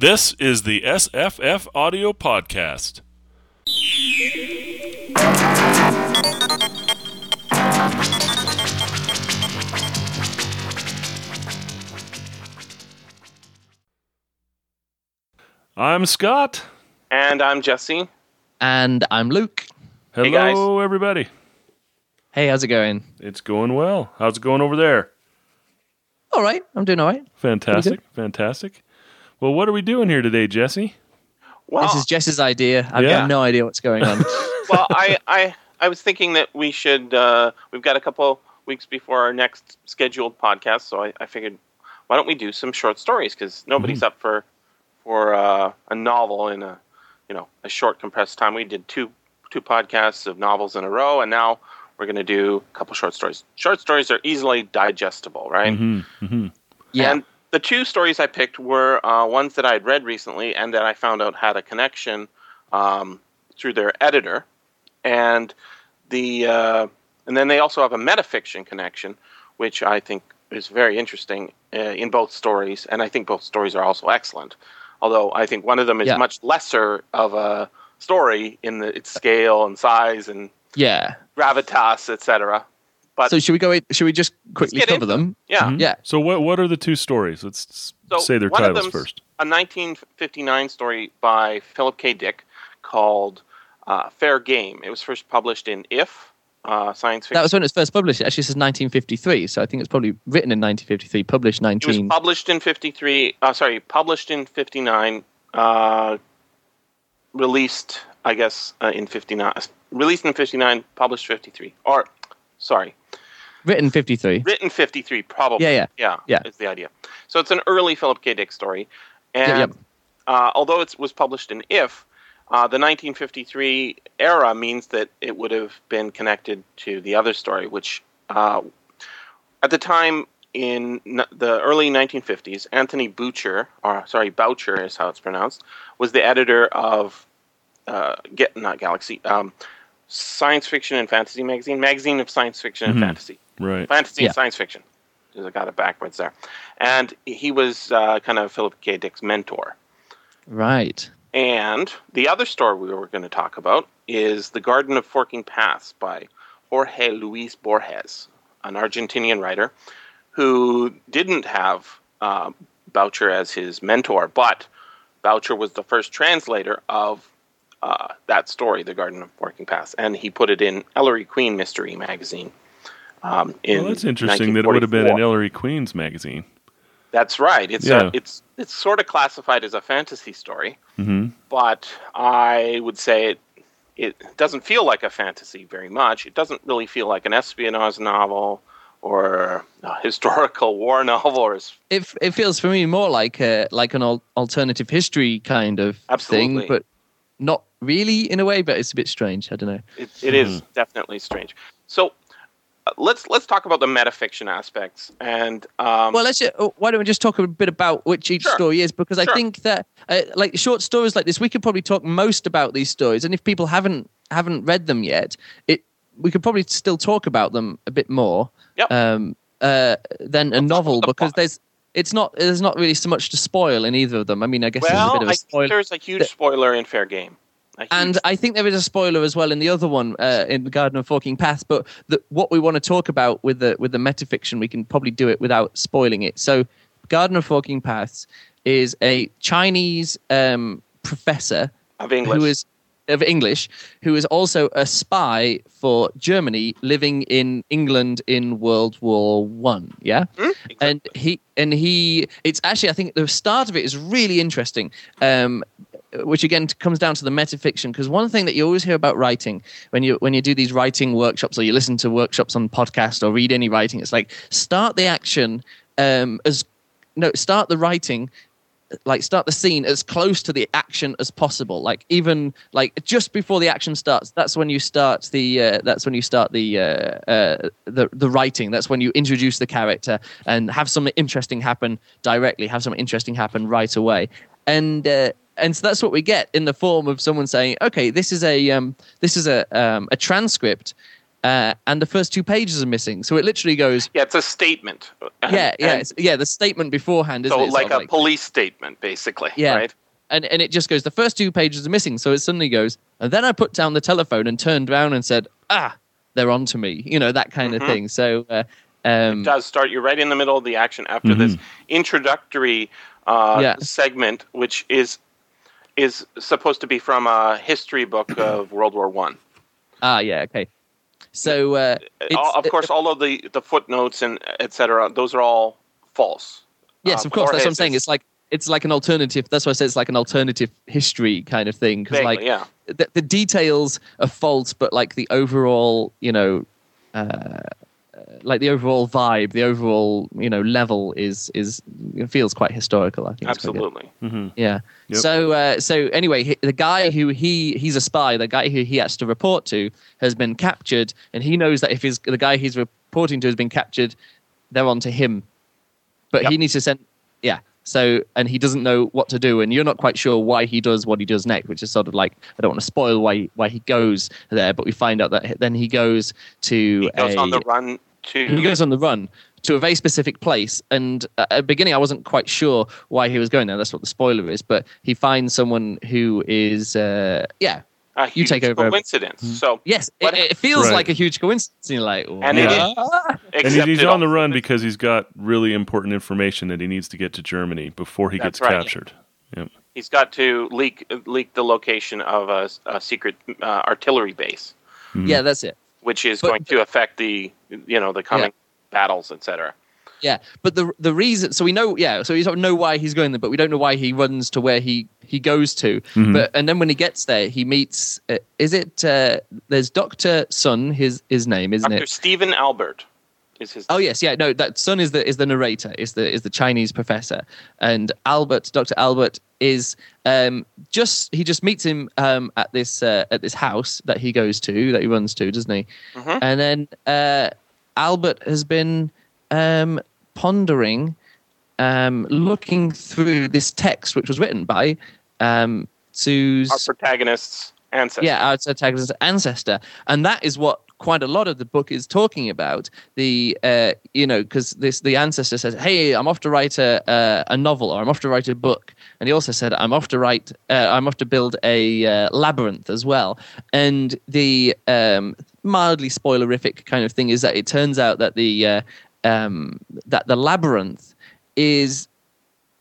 This is the SFF Audio Podcast. I'm Scott. And I'm Jesse. And I'm Luke. Hello, guys. everybody. Hey, how's it going? It's going well. How's it going over there? All right, I'm doing all right. Fantastic. Fantastic. Well, what are we doing here today, Jesse? Well, This is Jess's idea. I've Yeah. got no idea what's going on. well, I, I, I was thinking that we should. Uh, we've got a couple weeks before our next scheduled podcast, so I, I figured, why don't we do some short stories? Because nobody's up for for uh, a novel in a you know a short compressed time. We did two two podcasts of novels in a row, and now we're going to do a couple short stories. Short stories are easily digestible, right? Mm-hmm. Mm-hmm. yeah. And the two stories I picked were uh, ones that I had read recently and that I found out had a connection um, through their editor, and the uh, and then they also have a metafiction connection, which I think is very interesting uh, in both stories, and I think both stories are also excellent. Although I think one of them is Yeah. much lesser of a story in the, its scale and size and yeah. gravitas, etc. But So should we go? in- Should we just quickly cover into them? yeah, Mhm. Yeah. So, what what are the two stories? Let's s- So say their one of titles them's first. A 1959 story by Philip K. Dick called uh, Fair Game. It was first published in If uh, Science Fiction. That was when it was first published. It actually says 1953, so I think it's probably written in 1953, published it was 19. published in 53. Uh, sorry, published in 59. Uh, released, I guess, uh, in 59. Released in 59. Published 53. Or, sorry, written 53. written 53. Probably. Yeah, yeah. yeah. Yeah. Is the idea. So it's an early Philip K. Dick story, and Yeah, yeah. uh, although it was published in If, uh, the 1953 era means that it would have been connected to the other story, which uh, at the time in n- the early 1950s, Anthony Boucher, or sorry, Boucher is how it's pronounced, was the editor of uh, Get not Galaxy, um, Science Fiction and Fantasy magazine, magazine of science fiction Mhm. and fantasy Right. fantasy Yeah. and science fiction. 'Cause I got it backwards there. And he was uh, kind of Philip K. Dick's mentor. Right. And the other story we were going to talk about is The Garden of Forking Paths by Jorge Luis Borges, an Argentinian writer who didn't have uh, Boucher as his mentor, but Boucher was the first translator of uh, that story, The Garden of Forking Paths, and he put it in Ellery Queen Mystery Magazine. Um, in Well, that's interesting that it would have been in Ellery Queen's magazine. That's right. It's Yeah. a, it's it's sort of classified as a fantasy story, hmm but I would say it it doesn't feel like a fantasy very much. It doesn't really feel like an espionage novel or a historical war novel or It, it feels for me more like a, like an alternative history kind of Absolutely. thing, but not really in a way. But it's a bit strange. I don't know. it, it is definitely strange. So uh, let's let's talk about the metafiction aspects and um, Well, let's. Just, oh, why don't we just talk a bit about which each Sure. story is? Because I think that, uh, like short stories like this, we could probably talk most about these stories, and if people haven't haven't read them yet, it we could probably still talk about them a bit more Yep. um, uh, than a talk novel the because plot. there's it's not there's not really so much to spoil in either of them. I mean, I guess there's a bit of I a think spoiler. there's a huge spoiler in Fair Game. And I think there is a spoiler as well in the other one, uh, in the Garden of Forking Paths. But the, what we want to talk about with the with the metafiction, we can probably do it without spoiling it. So, Garden of Forking Paths is a Chinese um, professor of English. who is of English, who is also a spy for Germany, living in England in World War One. Yeah Hmm? and he and he it's actually i think the start of it is really interesting um which again comes down to the metafiction because one thing that you always hear about writing when you when you do these writing workshops or you listen to workshops on podcast or read any writing it's like start the action um as no start the writing like start the scene as close to the action as possible. Like even like just before the action starts that's when you start the uh, that's when you start the uh, uh, the the writing. That's when you introduce the character and have something interesting happen directly have something interesting happen right away. And uh, and so that's what we get in the form of someone saying okay this is a um, this is a um, a transcript uh, and the first two pages are missing. So it literally goes, Yeah, it's a statement. yeah, yeah, it's, yeah. The statement beforehand, isn't so it? Like a police statement, basically. Yeah. Right. and and it just goes. The first two pages are missing. So it suddenly goes, and then I put down the telephone and turned around and said, ah, they're on to me. You know that kind Mhm. of thing. So. Uh, um, It does start. You're right in the middle of the action after this introductory uh, Yeah. segment, which is is supposed to be from a history book of World War One. ah, yeah, okay. So uh, of course, all of the the footnotes and etc. Those are all false. Yes, Uh, of course. That's what I'm saying. It's like it's like an alternative. That's why I say it's like an alternative history kind of thing. Because like yeah, the, the details are false, but like the overall, you know, uh, uh, like the overall vibe, the overall, you know, level is is it feels quite historical. I think. It's quite good. absolutely. hmm Yeah. Yep. So uh, so anyway, he, the guy who he he's a spy. The guy who he has to report to has been captured, and he knows that if his the guy he's reporting to has been captured, they're on to him. But Yep. he needs to send. Yeah. So and he doesn't know what to do, and you're not quite sure why he does what he does next, which is sort of like I don't want to spoil why why he goes there, but we find out that then he goes to He goes a, on the run to. he goes on the run to a very specific place and uh, at the beginning i wasn't quite sure why he was going there that's what the spoiler is but he finds someone who is uh, yeah a you take huge over. Coincidence. So yes it, it feels Right. like a huge coincidence you're like And Yeah. "What?" And he's on the run because he's got really important information that he needs to get to Germany before he That's gets right. captured. Yep. He's got to leak leak the location of a, a secret uh, artillery base, yeah that's it which is But- going to affect the you know the coming battles, etc. yeah but the the reason so we know yeah so we sort of know why he's going there but we don't know why he runs to where he he goes to Mhm. but and then when he gets there he meets uh, is it uh, there's dr sun his his name isn't Dr. it Stephen Albert is his. Oh yes, yeah. No, that son is the is the narrator, is the is the Chinese professor, and Albert, Doctor Albert, is um just he just meets him um at this uh, at this house that he goes to that he runs to, doesn't he? Mhm. And then uh, Albert has been um pondering, um looking through this text which was written by um Sue's Our protagonist's ancestor. yeah, our protagonist's ancestor, and that is what quite a lot of the book is talking about. The uh, you know because this the ancestor says, "Hey, I'm off to write a uh, a novel, or I'm off to write a book," and he also said, "I'm off to write, uh, I'm off to build a uh, labyrinth as well." And the um, mildly spoilerific kind of thing is that it turns out that the uh, um, that the labyrinth is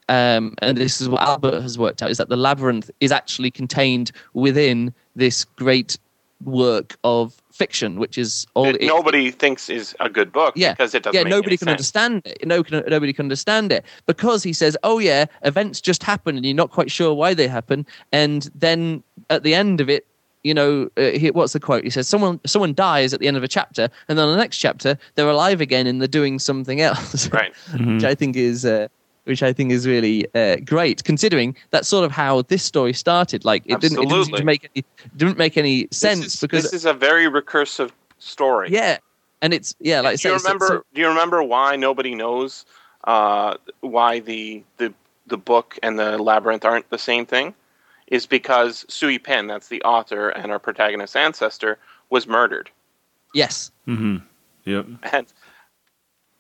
um, and this is what Albert has worked out, is that the labyrinth is actually contained within this great work of fiction, which is all. that it- nobody thinks is a good book Yeah. because it doesn't yeah, nobody can sense. understand it. No, can, nobody can understand it because he says, "Oh yeah, events just happen, and you're not quite sure why they happen." And then at the end of it, you know, uh, he, what's the quote? He says, "Someone, someone dies at the end of a chapter, and then on the next chapter, they're alive again, and they're doing something else." Right. which I think is uh, which I think is really uh, great, considering that's sort of how this story started. Like it didn't, it didn't seem to make any didn't make any sense this is, because this is a very recursive story. yeah, and it's yeah, like I do say, you so- remember? so- do you remember why nobody knows uh, why the the the book and the labyrinth aren't the same thing? Is because Sui Pen, that's the author and our protagonist's ancestor, was murdered, yes, Mm-hmm. Yep. and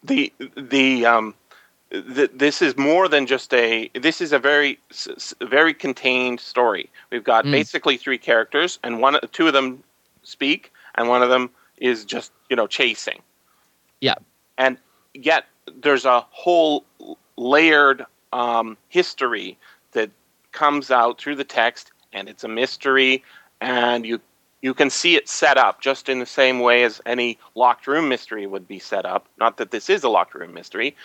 the the um. Th this is more than just a. This is a very, s- very contained story. We've got Mm. basically three characters, and one, two of them speak, and one of them is just you know chasing. Yeah. and yet there's a whole layered um, history that comes out through the text, and it's a mystery, and you you can see it set up just in the same way as any locked room mystery would be set up. Not that this is a locked room mystery,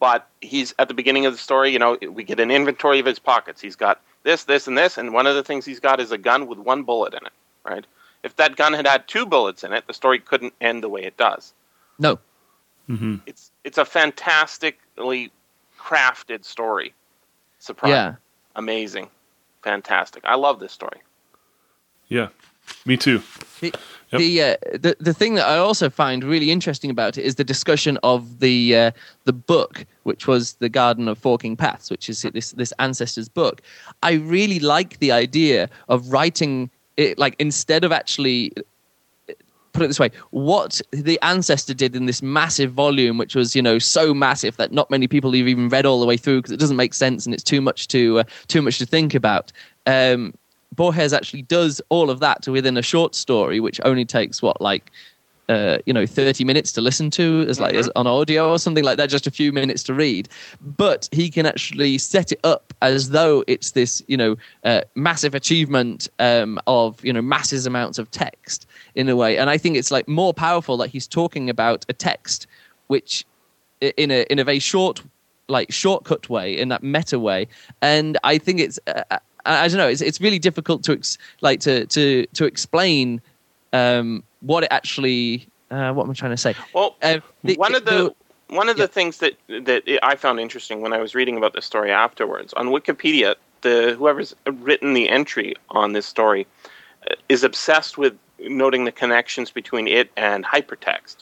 but he's at the beginning of the story. You know, we get an inventory of his pockets. He's got this, this, and this, and one of the things he's got is a gun with one bullet in it. Right? If that gun had had two bullets in it, the story couldn't end the way it does no, hmm it's it's a fantastically crafted story. Surprise! yeah, Amazing, fantastic. I love this story. Yeah. Me too. The, Yep. the, uh, the the thing that I also find really interesting about it is the discussion of the uh, the book, which was the Garden of Forking Paths, which is this this ancestors book. I really like the idea of writing it like instead of actually put it this way: what the ancestor did in this massive volume, which was you know so massive that not many people have even read all the way through because it doesn't make sense and it's too much to uh, too much to think about. Um, Borges actually does all of that within a short story, which only takes what like uh, you know 30 minutes to listen to as like as on audio or something like that just a few minutes to read. But he can actually set it up as though it's this you know uh, massive achievement um, of you know masses amounts of text in a way. And i think it's like more powerful that he's talking about a text which in a in a very short like shortcut way in that meta way. And i think it's uh, I, I don't know it's it's really difficult to ex- like to to to explain um, what it actually. Uh, what am I trying to say? Well, Uh, the- one of the, one of yeah. the things that that I found interesting when I was reading about this story afterwards on Wikipedia, the whoever's written the entry on this story uh, is obsessed with noting the connections between it and hypertext,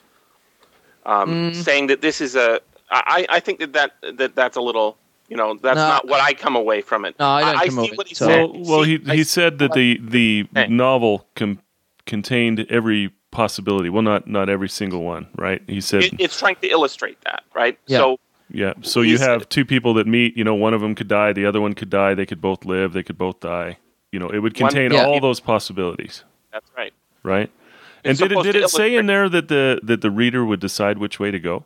um, Mm. saying that this is a. I, I think that, that that that's a little. You know, that's No, not what I come away from it. No, I don't I come see away- what he so- said. Well, well, he he said that the the Okay. novel com- contained every possibility. Well, not not every single one, right? He said, it, it's trying to illustrate that, right? Yeah. So yeah. So you have two people that meet. You know, one of them could die, the other one could die. They could both live. They could both die. You know, it would One- contain Yeah. all those possibilities, that's right. right? And did it did it say in there that the that the reader would decide which way to go?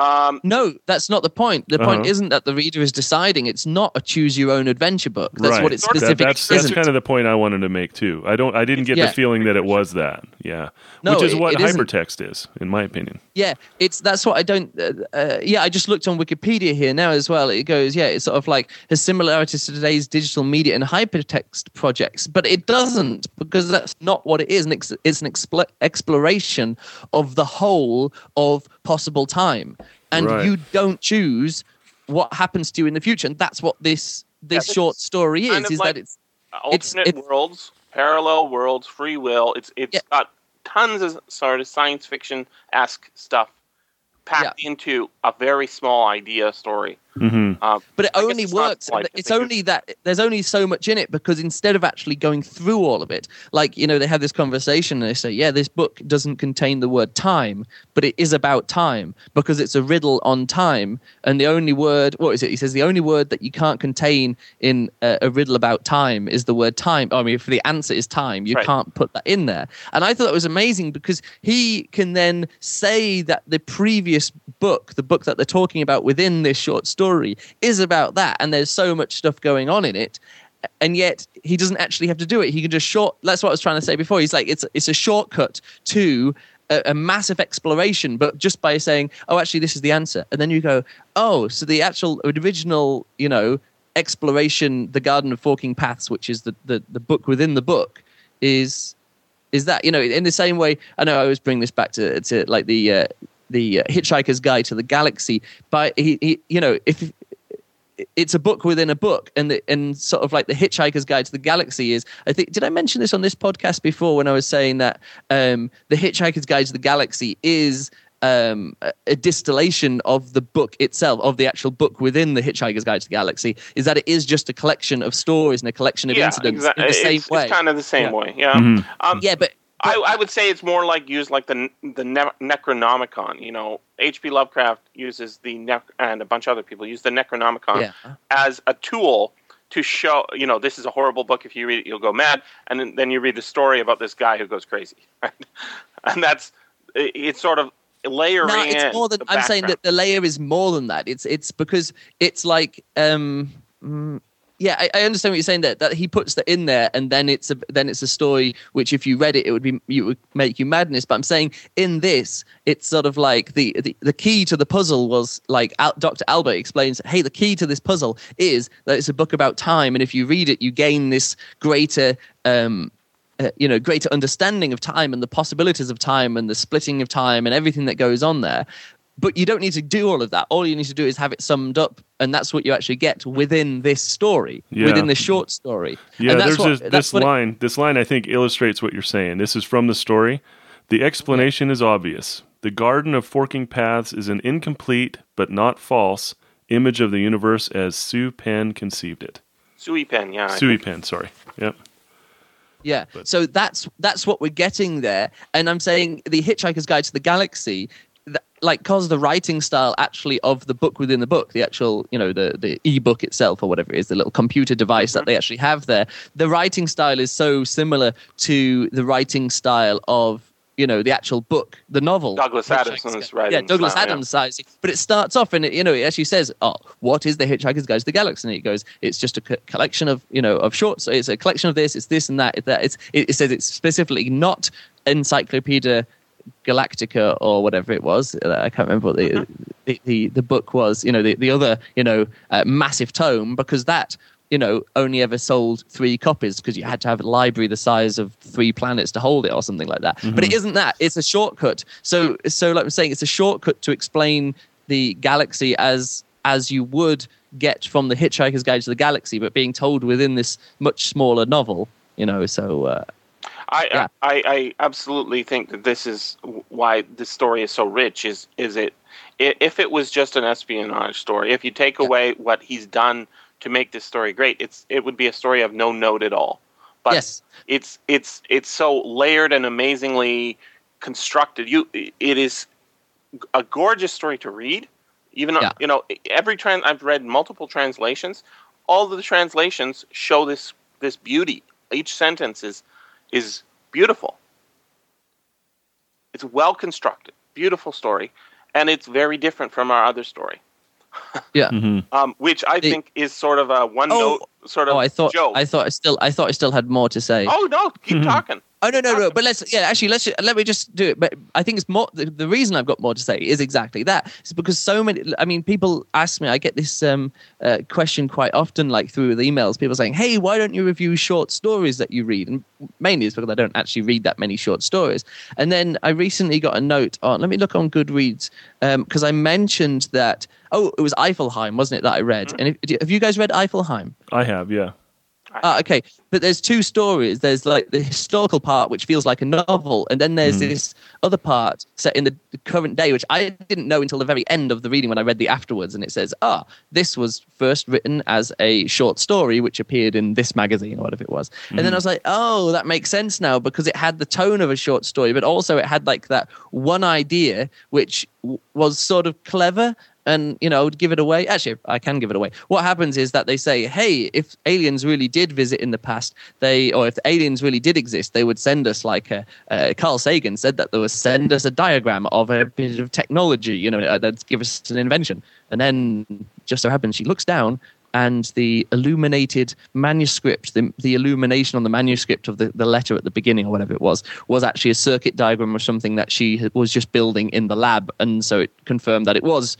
Um, No, that's not the point. The point Uh-huh. isn't that the reader is deciding. It's not a choose your own adventure book. That's right. what it Sort That- specifically that's that's isn't. kind of the point I wanted to make too. I don't I didn't get Yeah. the feeling that it was that. Yeah, No, which is it- what it isn't. hypertext is, in my opinion. Yeah, it's that's what I don't. Uh, uh, yeah, I just looked on Wikipedia here now as well. It goes, yeah, it's sort of like has similarities to today's digital media and hypertext projects, but it doesn't because that's not what it is. And ex- it's an expl- exploration of the whole of possible time, and Right. you don't choose what happens to you in the future, and that's what this this Yeah, short it's story kind is. of Is like- that it's alternate it's- worlds, parallel worlds, free will. It's it's Yeah. got tons of sort of science fiction esque stuff packed into a very small idea story. Hmm Uh, but it only it's works. it's only that there's only so much in it because instead of actually going through all of it, like you know, they have this conversation and they say, "Yeah, this book doesn't contain the word time, but it is about time because it's a riddle on time." And the only word, what is it? He says the only word that you can't contain in a, a riddle about time is the word time. I mean, if the answer is time, you Right. can't put that in there. And I thought that was amazing because he can then say that the previous book, the book that they're talking about within this short story, is about that. And there's so much stuff going on in it. And yet he doesn't actually have to do it. He can just short. That's what I was trying to say before. He's like, it's it's a shortcut to a, a massive exploration, but just by saying, "Oh, actually, this is the answer," and then you go, "Oh, so the actual original, you know, exploration, the Garden of Forking Paths, which is the the, the book within the book, is is that you know in the same way i know i always bring this back to, to like the uh, the uh, hitchhiker's guide to the galaxy but he, he you know if it's a book within a book and the, and sort of like the hitchhiker's guide to the galaxy is i think did i mention this on this podcast before when i was saying that um, the hitchhiker's guide to the galaxy is um, a- a distillation of the book itself, of the actual book within the Hitchhiker's Guide to the Galaxy, is that it is just a collection of stories and a collection of yeah, incidents exactly. in the same way. it's kind of the same Yeah. way. Yeah. Mhm. Um, yeah, but I, I would say it's more like used like the the ne- Necronomicon. You know, H.P. Lovecraft uses the nec- and a bunch of other people use the Necronomicon yeah. as a tool to show. You know, this is a horrible book. If you read it, you'll go mad. And then, then you read the story about this guy who goes crazy. Right? and that's it- it's sort of layering. no, it's in more than I'm saying that the layer is more than that. It's it's because it's like um mm, yeah, I, I understand what you're saying. That that he puts that in there, and then it's a then it's a story which, if you read it, it would be you would make you madness. But I'm saying in this, it's sort of like the the, the key to the puzzle was like Al, Dr. Albert explains. Hey, the key to this puzzle is that it's a book about time, and if you read it, you gain this greater um, uh, you know greater understanding of time and the possibilities of time and the splitting of time and everything that goes on there but you don't need to do all of that all you need to do is have it summed up and that's what you actually get within this story Yeah. within the short story Yeah, and that's there's what, this, that's this what it- line. this line, I think, illustrates what you're saying. This is from the story. The explanation is obvious. The Garden of Forking Paths is an incomplete but not false image of the universe as Sue Penn conceived it. Sui Pen. Yeah. I Sui. Penn, sorry. Yep. Yeah. But- so that's that's what we're getting there, and I'm saying the Hitchhiker's Guide to the Galaxy, th- like, cause the writing style actually of the book within the book, the actual, you know, the the e-book itself or whatever it is, the little computer device that mm-hmm. they actually have there. The writing style is so similar to the writing style of. You know the actual book, the novel. Douglas Adams's writing Yeah, Douglas style, yeah. Adams size. But it starts off and it, you know it actually says, "Oh, what is the Hitchhiker's Guide to the Galaxy?" And it goes, "It's just a co- collection of you know of shorts. It's a collection of this. It's this and that. It's that. It's it, it says it's specifically not Encyclopedia Galactica or whatever it was. Uh, I can't remember what the the, the, the book was. You know the the other you know uh, massive tome because that." You know, only ever sold three copies because you had to have a library the size of three planets to hold it, or something like that. But it isn't that; it's a shortcut. So, so like I'm saying, it's a shortcut to explain the galaxy as as you would get from the Hitchhiker's Guide to the Galaxy, but being told within this much smaller novel. You know, so uh, I, Yeah. I I absolutely think that this is why this story is so rich. Is is it if it was just an espionage story, if you take Yeah. away what he's done to make this story great, it's it would be a story of no note at all. But yes, it's it's it's so layered and amazingly constructed. You it is a gorgeous story to read. Even Yeah. you know every trans I've read multiple translations. All of the translations show this this beauty. Each sentence is is beautiful. It's well constructed, beautiful story, and it's very different from our other story, yeah. Mhm. um, which I The- think is sort of a one Oh, note sort of Oh, I thought joke. I thought I still I thought I still had more to say. oh no, keep Mhm. talking. Oh no no no! But let's yeah actually let's let me just do it. But I think it's more the, the reason I've got more to say is exactly that. It's because so many. I mean, people ask me. I get this um, uh, question quite often, like through the emails. People saying, "Hey, why don't you review short stories that you read?" And mainly it's because I don't actually read that many short stories. And then I recently got a note on. Let me look on Goodreads because I mentioned that. Oh, it was Eifelheim, wasn't it that I read? And if, have you guys read Eifelheim? I have, yeah. Ah, okay. But there's two stories. There's like the historical part, which feels like a novel, and then there's Mhm. this other part set in the current day, which I didn't know until the very end of the reading when I read the afterwards. And it says, ah, this was first written as a short story, which appeared in this magazine or whatever it was. And then I was like, oh, that makes sense now because it had the tone of a short story, but also it had like that one idea, which w- was sort of clever and you know give it away. Actually i can give it away. What happens is that they say hey if aliens really did visit in the past they or if aliens really did exist they would send us like a, carl sagan said that they would send us a diagram of a bit of technology you know uh, that'd give us an invention. And then just so happens she looks down and the illuminated manuscript, the, the illumination on the manuscript of the, the letter at the beginning or whatever it was, was actually a circuit diagram of something that she was just building in the lab. And so it confirmed that it was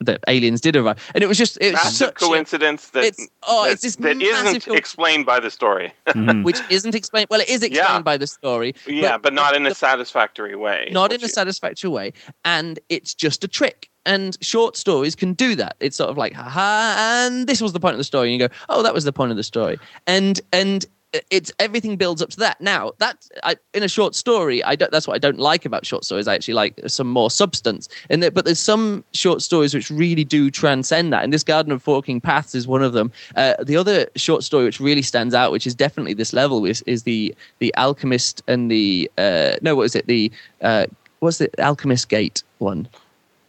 that aliens did arrive. And it was just, it was such a- coincidence that it's- oh, that, it's this that massive isn't co- explained by the story. Mhm. which isn't explained. Well, it is explained Yeah. by the story. yeah, but not in a satisfactory way. not what in a satisfactory way and it's just a trick and short stories can do that it's sort of like haha and this was the point of the story and you go oh that was the point of the story and and it's everything builds up to that now that I, in a short story i don't that's what i don't like about short stories i actually like some more substance in there but there's some short stories which really do transcend that and this garden of forking paths is one of them uh, the other short story which really stands out which is definitely this level is, is the the alchemist and the uh, no what is it the uh, what's the alchemist gate one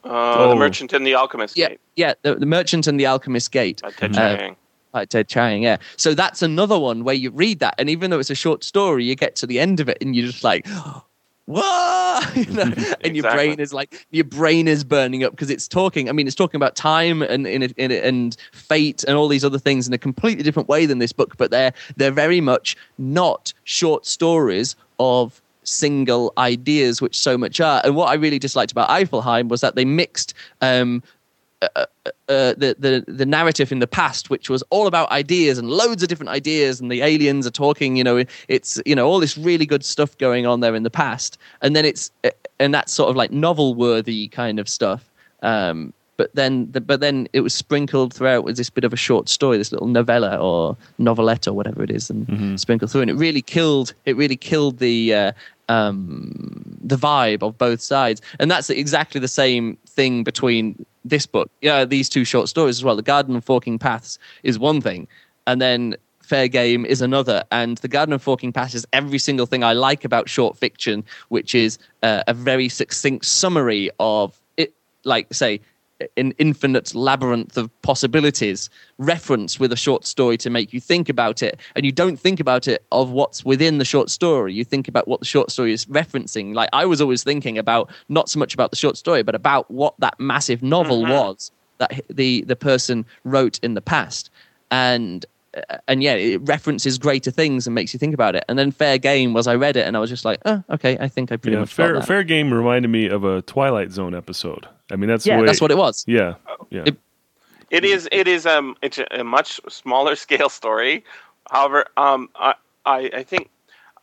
Uh, Oh. The Merchant and the Alchemist yeah Gate yeah the, the merchant and the alchemist gate by Ted. Chiang. By ted chiang yeah. So that's another one where you read that and even though it's a short story you get to the end of it and you're just like whoa you know, and your brain is like your brain is burning up because it's talking i mean it's talking about time and in it, and fate and all these other things in a completely different way than this book but they're they're very much not short stories of single ideas which so much are. And what i really disliked about eifelheim was that they mixed um uh, the, the the narrative in the past, which was all about ideas and loads of different ideas, and the aliens are talking. You know, it's you know all this really good stuff going on there in the past, and then it's uh, and that's sort of like novel worthy kind of stuff. Um, but then, the, but then it was sprinkled throughout with this bit of a short story, this little novella or novelette or whatever it is, and Mhm. sprinkled through, and it really killed. It really killed the uh, um, the vibe of both sides, and that's exactly the same thing between this book, yeah, these two short stories as well. The Garden of Forking Paths is one thing, and then Fair Game is another, and The Garden of Forking Paths is every single thing I like about short fiction, which is uh, a very succinct summary of it, like say an infinite labyrinth of possibilities reference with a short story to make you think about it. And you don't think about it of what's within the short story. You think about what the short story is referencing. Like i was always thinking about not so much about the short story but about what that massive novel Mhm. was that the the person wrote in the past. And and yeah it references greater things and makes you think about it and then fair game was i read it and i was just like oh okay i think i pretty Yeah, much got fair that. fair game reminded me of a Twilight Zone episode. I mean, that's yeah the way, that's what it was Yeah, yeah. It- It is. It is. Um. It's a, a much smaller scale story. However, um, I, I, I think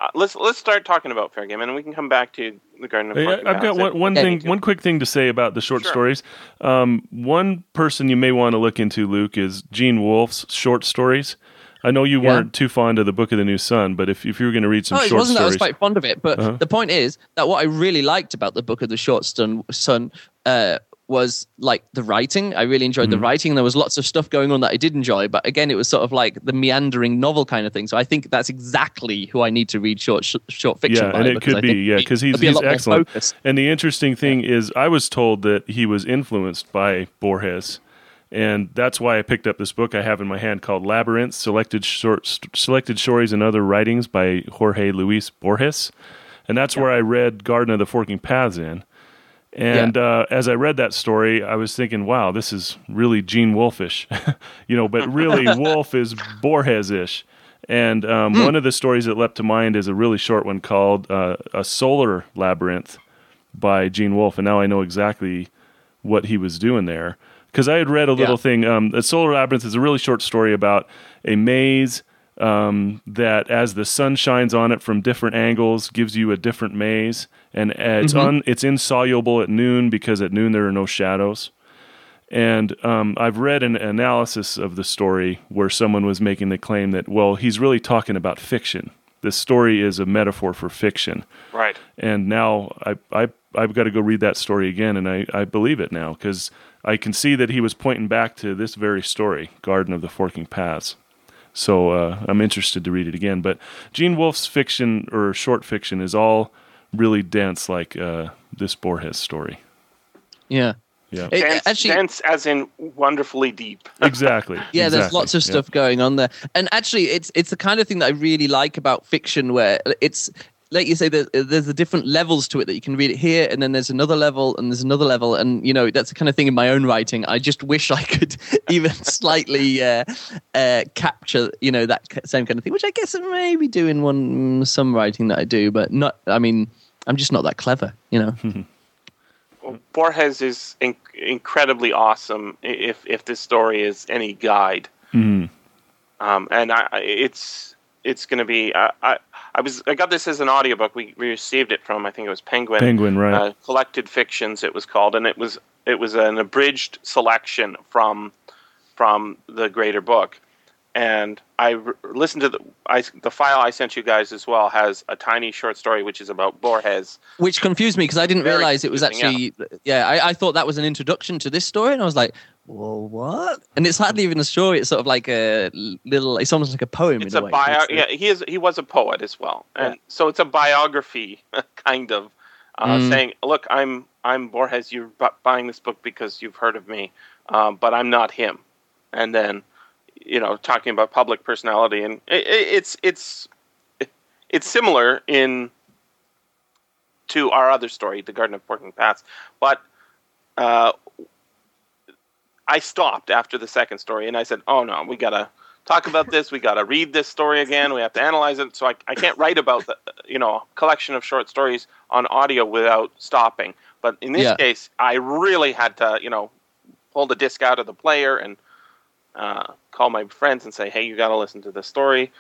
uh, let's let's start talking about fair game, and we can come back to the Garden of Hey, I- I've got one, one thing, one quick thing to say about the short Sure. stories. Um, one person you may want to look into, Luke, is Gene Wolfe's short stories. I know you Yeah. weren't too fond of the Book of the New Sun, but if, if you were going to read some Oh, it short wasn't that I was stories, quite fond of it, but Uh-huh. the point is that what I really liked about the book of the short Sun, Sun uh, was like the writing. I really enjoyed Mm-hmm. the writing. There was lots of stuff going on that I did enjoy, but again, it was sort of like the meandering novel kind of thing. So I think that's exactly who I need to read short sh- short fiction. yeah, by, and it could I be, yeah, because he's be he's excellent. And the interesting thing is, I was told that he was influenced by Borges, and that's why I picked up this book I have in my hand called Labyrinth: Selected Short Selected Stories and Other Writings by Jorge Luis Borges, and that's where I read Garden of the Forking Paths in. And uh, as I read that story, I was thinking, "Wow, this is really Gene Wolfish," you know. But really, Wolfe is Borges-ish. And um, Hmm. one of the stories that leapt to mind is a really short one called uh, "A Solar Labyrinth" by Gene Wolfe. And now I know exactly what he was doing there because I had read a little Yeah. thing. Um, "A Solar Labyrinth" is a really short story about a maze um, that, as the sun shines on it from different angles, gives you a different maze, and uh, it's un, it's insoluble at noon because at noon there are no shadows. And um, I've read an analysis of the story where someone was making the claim that, well, he's really talking about fiction. This story is a metaphor for fiction. Right. And now I, I, I've got to go read that story again, and I, I believe it now because I can see that he was pointing back to this very story, Garden of the Forking Paths. So uh, I'm interested to read it again. But Gene Wolfe's fiction or short fiction is all really dense, like uh, this Borges story. Yeah. Yeah, It- dense, actually, dense as in wonderfully deep. exactly. yeah, there's lots of Yeah. stuff going on there, and actually, it's it's the kind of thing that I really like about fiction, where it's like you say, there's, there's the different levels to it that you can read it here, and then there's another level, and there's another level, and you know that's the kind of thing in my own writing. I just wish I could even slightly uh, uh, capture, you know, that same kind of thing, which I guess I maybe do in one some writing that I do, but not. I mean, I'm just not that clever, you know. Borges is in- incredibly awesome. If if this story is any guide, Mhm. um, and I, I- it's it's going to be. I, I I was I got this as an audiobook. We, we received it from I think it was Penguin. Penguin, right? Uh, Collected Fictions, it was called, and it was it was an abridged selection from from the greater book. And I re- listened to the I, the file I sent you guys as well has a tiny short story which is about Borges. which confused me because I didn't Very realize it was confusing, actually yeah, I, I thought that was an introduction to this story and I was like well what and it's hardly even a story it's sort of like a little it's almost like a poem It's in a a way bio. It's, Yeah, he is. He was a poet as well, and Yeah. so it's a biography, kind of, uh, Mm. saying, "Look, I'm I'm Borges. You're bu- buying this book because you've heard of me, um, but I'm not him." And then, you know, talking about public personality, and it, it, it's it's it's similar in to our other story, The Garden of Forking Paths, but. Uh, I stopped after the second story and I said, "Oh no, we gotta talk about this. We gotta read this story again. We have to analyze it. So I, I can't write about the you know collection of short stories on audio without stopping. But in this Yeah. case, I really had to you know pull the disc out of the player and uh, call my friends and say, "Hey, you got to listen to this story,"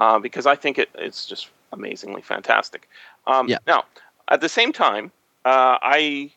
uh, because I think it, it's just amazingly fantastic. Um, Yeah. Now, at the same time, uh, I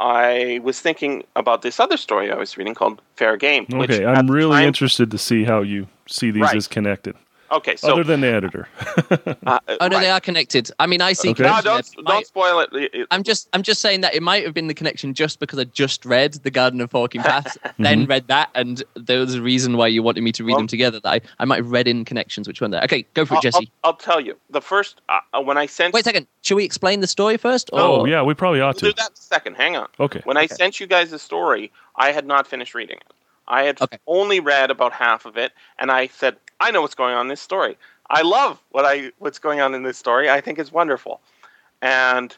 I was thinking about this other story I was reading called Fair Game. which Okay, I'm really time- interested to see how you see these Right. as connected. Okay, so other than the editor. uh, Oh no, right. they are connected. I mean, I see. Okay. No, don't there, don't spoil it. It- it- I'm just I'm just saying that it might have been the connection just because I just read The Garden of Forking Paths, then read that, and there was a reason why you wanted me to read Well- them together. That I, I might have read in connections which one there. Okay, go for I'll, it, Jesse. I'll, I'll tell you. The first uh, uh, when I sent Wait a second. Should we explain the story first? Oh, yeah, we probably ought we'll do that in a second. Hang on. Okay. When I sent you guys the story, I had not finished reading it. I had Okay. only read about half of it, and I said, "I know what's going on in this story. I love what I what's going on in this story. I think it's wonderful." And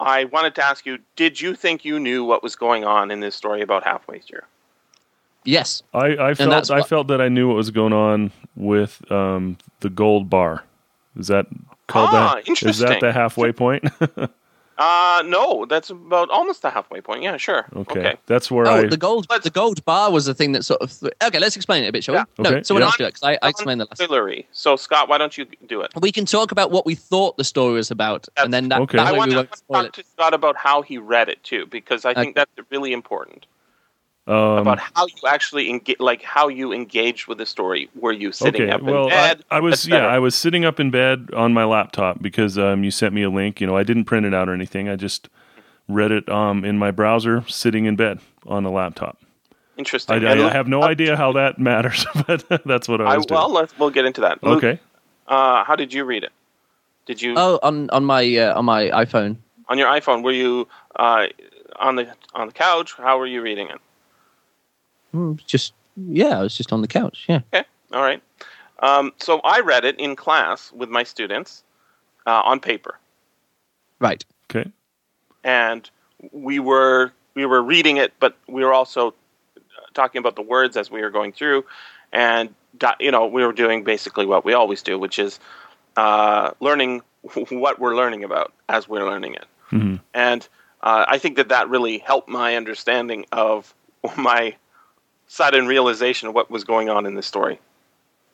I wanted to ask you, did you think you knew what was going on in this story about halfway through? Yes. I, I felt that's I what- felt that I knew what was going on with um, the gold bar. Is that called Ah, that? Is interesting. that the halfway point? Uh no, that's about almost the halfway point. Yeah, sure. okay. that's where Oh, I. the gold Let's- the gold bar was the thing that sort of. Okay, let's explain it a bit, shall Yeah. we? No, Okay, someone yeah. else do it because I, I explained the last. Hillary. So Scott, why don't you do it? We can talk about what we thought the story was about, and then that, Okay. that I way want we to won't spoil talk it. to Scott about how he read it too, because I think that's really important. Um, about how you actually engage, like how you engaged with the story. Were you sitting okay. up in Well, bed? I, I was yeah. I was sitting up in bed on my laptop because um, you sent me a link. You know, I didn't print it out or anything. I just read it um, in my browser, sitting in bed on the laptop. Interesting. I, And I have no idea how that matters, but that's what I I, was doing. well, let's we'll get into that. Luke, okay. Uh, how did you read it? Did you Oh, on on my uh, on my iPhone. on your iPhone? Were you uh, on the on the couch? How were you reading it? Hmm, Just yeah, I was just on the couch. Yeah. Okay, all right. Um, so I read it in class with my students uh, on paper. Right. Okay. and we were we were reading it, but we were also talking about the words as we were going through, and you know we were doing basically what we always do, which is uh, learning what we're learning about as we're learning it, Mhm. and uh, I think that that really helped my understanding of my sudden realization of what was going on in the story.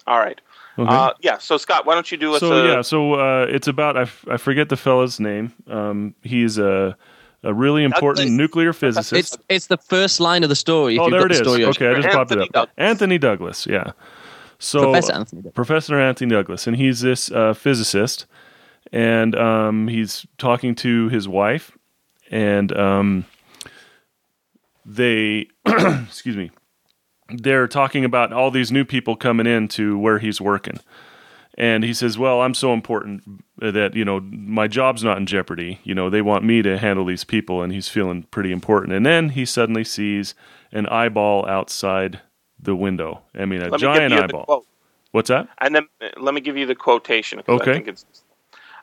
All right. Okay. Uh, yeah. So Scott, why don't you do us so a yeah, so uh, it's about I, f- I forget the fellow's name. Um, he's a a really important Douglas. nuclear physicist. It's it's the first line of the story. If oh, there got it the is. story open. Okay, I just popped it Anthony up. Douglas. Anthony Douglas. Yeah. So Professor Anthony. Douglas. Professor Anthony Douglas, and he's this uh, physicist, and um, he's talking to his wife, and um, they, excuse me, they're talking about all these new people coming in to where he's working. And he says, "Well, I'm so important that you know my job's not in jeopardy. You know they want me to handle these people, and he's feeling pretty important." And then he suddenly sees an eyeball outside the window. I mean, a giant eyeball. What's that? And then let me give you the quotation. Okay. I think it's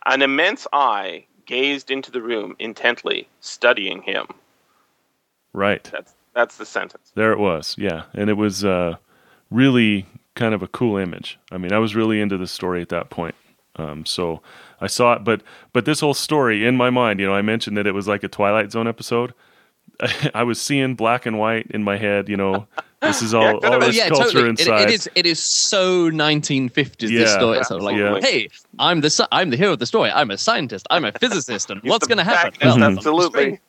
an immense eye gazed into the room intently, studying him. Right. That's that's the sentence. There it was. Yeah. And it was uh, really kind of a cool image. I mean, I was really into the story at that point. Um, so I saw it, but but this whole story in my mind, you know, I mentioned that it was like a Twilight Zone episode. I was seeing black and white in my head. You know, this is all, Yeah, all this yeah, culture totally. It, it is. It is so 1950s. This story. It's sort of like, Yeah. hey, I'm the I'm the hero of the story. I'm a scientist. I'm a physicist. And what's going to happen? Well, absolutely.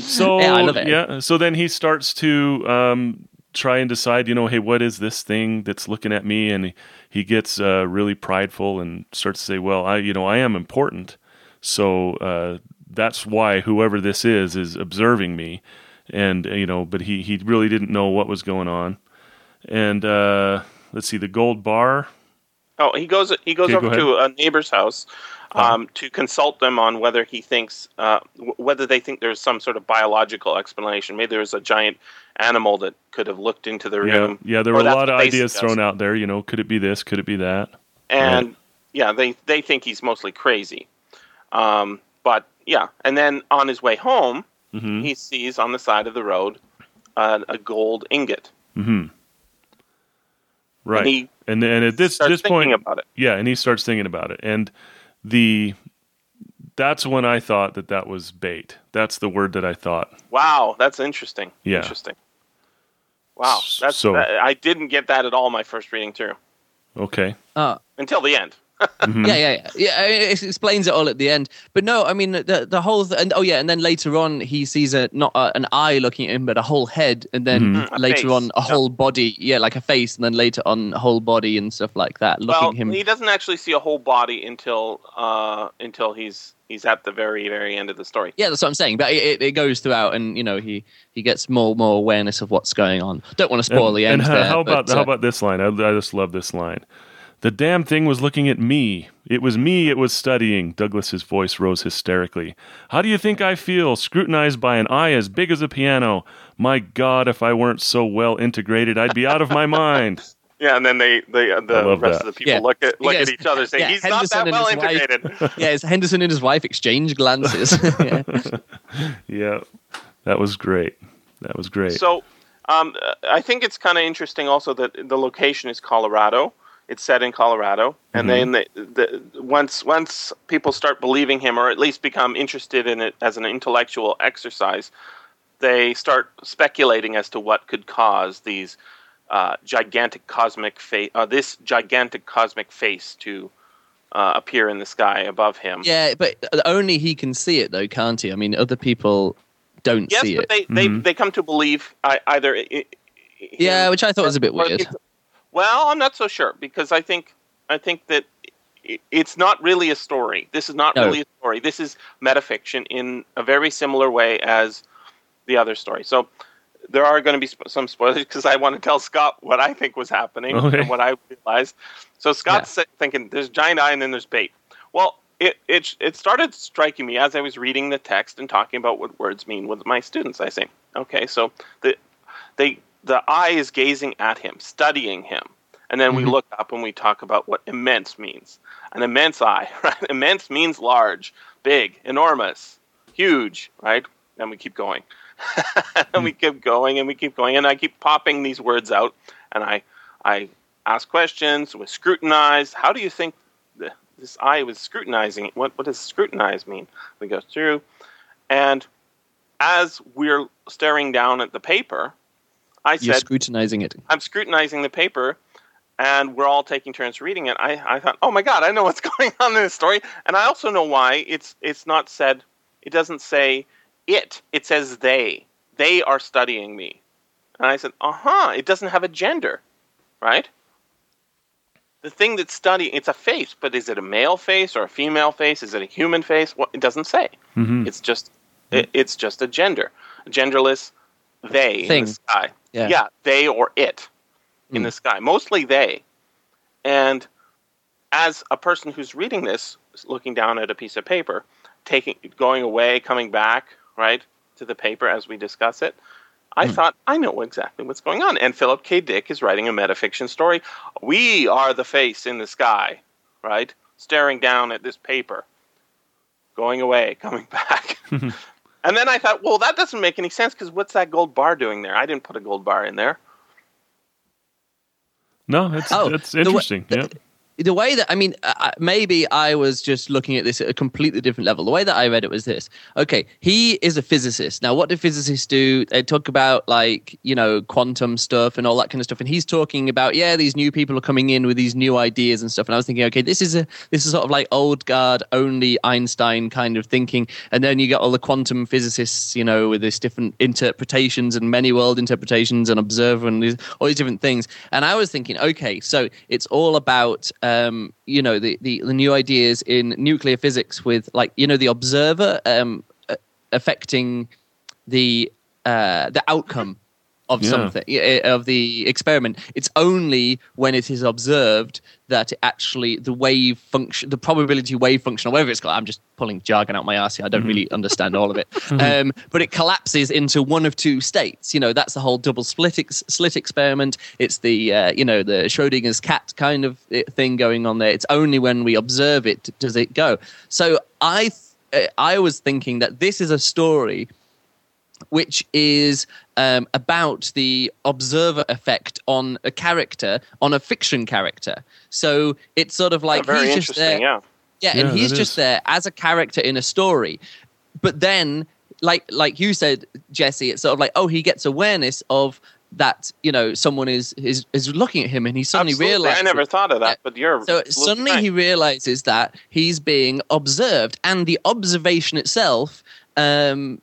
So Yeah, I love it. yeah, so then he starts to um, try and decide, you know, hey, what is this thing that's looking at me? And he, he gets uh, really prideful and starts to say, well, I, you know, I am important, so uh, that's why whoever this is is observing me, and uh, you know, but he he really didn't know what was going on, and uh, let's see, the gold bar. Oh, he goes. He goes Okay, over go to a neighbor's house um, to consult them on whether he thinks uh, w- whether they think there's some sort of biological explanation. Maybe there's a giant animal that could have looked into the room. yeah, there were a lot of ideas thrown out there. You know, could it be this? Could it be that? and yeah, they they think he's mostly crazy. Um, but yeah, and then on his way home, hmm he sees on the side of the road uh, a gold ingot. hmm Right. And he and and at this this point, about it. yeah, and he starts thinking about it, and the that's when I thought that that was bait. That's the word that I thought. Wow, that's interesting. Yeah. Interesting. Wow, that's so- I I didn't get that at all my first reading through Okay, Uh, until the end. Mhm. Yeah, yeah, yeah. yeah I mean, it explains it all at the end. But no, I mean the the whole th- and oh yeah, and then later on he sees a not a, an eye looking at him, but a whole head, and then Mhm. Mm, a later face. on a Yeah. whole body. Yeah, like a face, and then later on a whole body and stuff like that. Looking well, him. he doesn't actually see a whole body until uh, until he's he's at the very very end of the story. Yeah, that's what I'm saying. But it, it- it goes throughout, and you know he he gets more more awareness of what's going on. Don't want to spoil and, the end and how, there. how about but, how uh, about this line? I, I just love this line. The damn thing was looking at me. It was me it was studying. Douglas's voice rose hysterically. How do you think I feel, scrutinized by an eye as big as a piano? My God, if I weren't so well integrated, I'd be out of my mind. Yeah, and then they, they uh, the rest that. of the people Yeah. look at look Yes. at each other, saying Yeah, he's Henderson not and that well his wife. integrated. yeah, it's Henderson and his wife exchange glances. yeah. Yeah, that was great. That was great. So, um, I think it's kind of interesting also that the location is Colorado. It's set in Colorado, and then the, the, once once people start believing him, or at least become interested in it as an intellectual exercise, they start speculating as to what could cause these uh, gigantic cosmic face, uh, this gigantic cosmic face to uh, appear in the sky above him. yeah, but only he can see it, though, can't he? I mean, other people don't Yes, see but it. they, they, Mhm. they come to believe I, either. i- i- yeah, him which I thought was a bit weird. Well, I'm not so sure because I think I think that it's not really a story. This is not No. really a story. This is metafiction in a very similar way as the other story. So there are going to be some spoilers because I want to tell Scott what I think was happening Okay. and what I realized. So Scott's sa- thinking there's giant eye and then there's bait. Well, it, it it started striking me as I was reading the text and talking about what words mean with my students. I say, okay, so the they the eye is gazing at him, studying him, and then we Mhm. look up and we talk about what immense means. An immense eye, right? Immense means large, big, enormous, huge, right? And we keep going, and we keep going, and we keep going, and I keep popping these words out, and I I ask questions, we scrutinize. How do you think the, this eye was scrutinizing? What what does scrutinize mean? We go through, and as we're staring down at the paper, I You're said, scrutinizing it. I'm scrutinizing the paper, and we're all taking turns reading it. I, I thought, oh my god, I know what's going on in this story, and I also know why it's it's not said. It doesn't say it. It says they. They are studying me, and I said, uh huh. It doesn't have a gender, right? The thing that's studying, it's a face, but is it a male face or a female face? Is it a human face? What it doesn't say. Mhm. It's just it, it's just a gender, genderless they Thing. in the sky. Yeah. they or it in Mm. the sky. Mostly they. And as a person who's reading this, looking down at a piece of paper, taking going away, coming back, right, to the paper as we discuss it, I Hmm. thought I know exactly what's going on. And Philip K. Dick is writing a metafiction story. We are the face in the sky, right? Staring down at this paper, going away, coming back. and then I thought, well, that doesn't make any sense because what's that gold bar doing there? I didn't put a gold bar in there. No, it's Oh, it's interesting. the- yeah. The way that I mean, uh, maybe I was just looking at this at a completely different level. The way that I read it was this: okay, he is a physicist. Now, what do physicists do? They talk about like you know quantum stuff and all that kind of stuff, and he's talking about yeah, these new people are coming in with these new ideas and stuff. And I was thinking, okay, this is a this is sort of like old guard, only Einstein kind of thinking, and then you get all the quantum physicists, you know, with this different interpretations and many world interpretations and observer and these, all these different things. And I was thinking, okay, so it's all about um, you know the, the the new ideas in nuclear physics with like you know the observer um, affecting the uh, the outcome of Yeah. something uh, of the experiment. It's only when it is observed that it actually the wave function, the probability wave function, or whatever it's called. I'm just pulling jargon out my arse here. I don't really understand all of it. Um, but it collapses into one of two states. You know, that's the whole double split ex- slit experiment. It's the uh, you know the Schrodinger's cat kind of uh, thing going on there. It's only when we observe it does it go. So I th- uh, I was thinking that this is a story which is um, about the observer effect on a character, on a fiction character. So it's sort of like very he's just there. interesting, yeah. Yeah, Yeah, and he's just is. there as a character in a story. But then, like like you said, Jesse, it's sort of like, oh, he gets awareness of that you know someone is is is looking at him and he suddenly Absolutely. realizes I never thought of that, but you're so suddenly right. he realizes that he's being observed, and the observation itself um,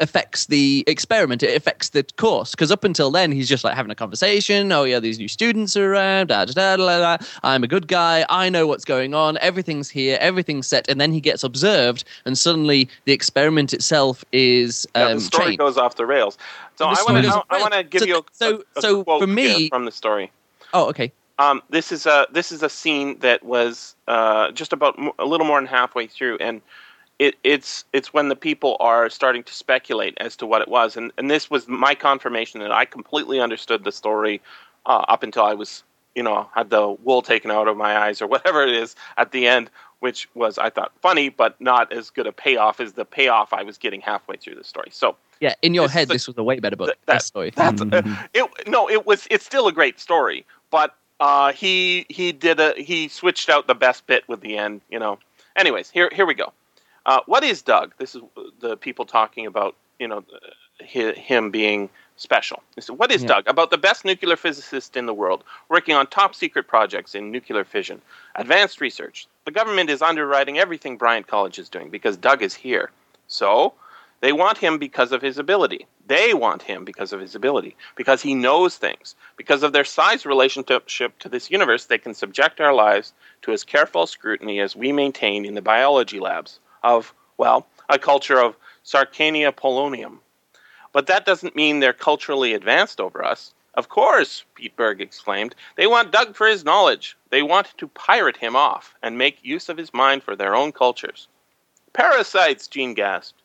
affects the experiment. It affects the course because up until then he's just like having a conversation. Oh yeah, these new students are around. Da, da, da, da, da. I'm a good guy. I know what's going on. Everything's here. Everything's set. And then he gets observed, and suddenly the experiment itself is Yeah, um, the story changed. goes off the rails. So The I want to goes off the I want to give So you a, so- a, a so quote for me- from the story. Oh okay. Um, this is a this is a scene that was uh, just about a little more than halfway through, and it, it's it's when the people are starting to speculate as to what it was, and and this was my confirmation that I completely understood the story uh, up until I was you know had the wool taken out of my eyes or whatever it is at the end, which was I thought funny but not as good a payoff as the payoff I was getting halfway through the story. So Yeah, in your head, the- this was a way better book. that- best story. that's it. No, it was. It's still a great story, but uh, he he did a he switched out the best bit with the end. You know. Anyways, here here we go. Uh, what is Doug? This is the people talking about. You know, hi- him being special. Said, what is Yeah. Doug? About the best nuclear physicist in the world, working on top secret projects in nuclear fission, advanced research. The government is underwriting everything Bryant College is doing because Doug is here. So they want him because of his ability. They want him because of his ability, because he knows things. Because of their size relationship to this universe, they can subject our lives to as careful scrutiny as we maintain in the biology labs of, well, a culture of Sarcania polonium. But that doesn't mean they're culturally advanced over us. Of course, Pete Berg exclaimed. They want Doug for his knowledge. They want to pirate him off and make use of his mind for their own cultures. Parasites, Jean gasped.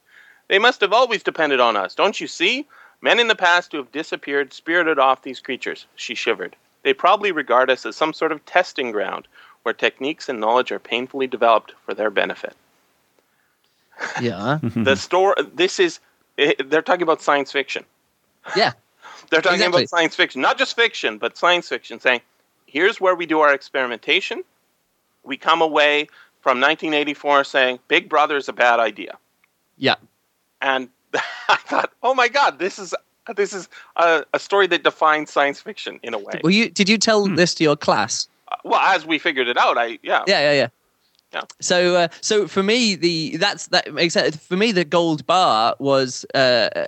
They must have always depended on us, don't you see? Men in the past who have disappeared spirited off these creatures. She shivered. They probably regard us as some sort of testing ground where techniques and knowledge are painfully developed for their benefit. Yeah, The store. This is. eh, They're talking about science fiction. yeah. They're talking Exactly. about science fiction, not just fiction, but science fiction, saying, here's where we do our experimentation. We come away from 1984 saying, Big Brother is a bad idea. Yeah. And I thought, oh my God, this is this is a, a story that defines science fiction in a way. Well, you did you tell this to your class? Uh, well, as we figured it out, I yeah, Yeah, yeah, yeah. Yeah. So, uh, so for me, the that's that makes sense. For me, the gold bar was. Uh,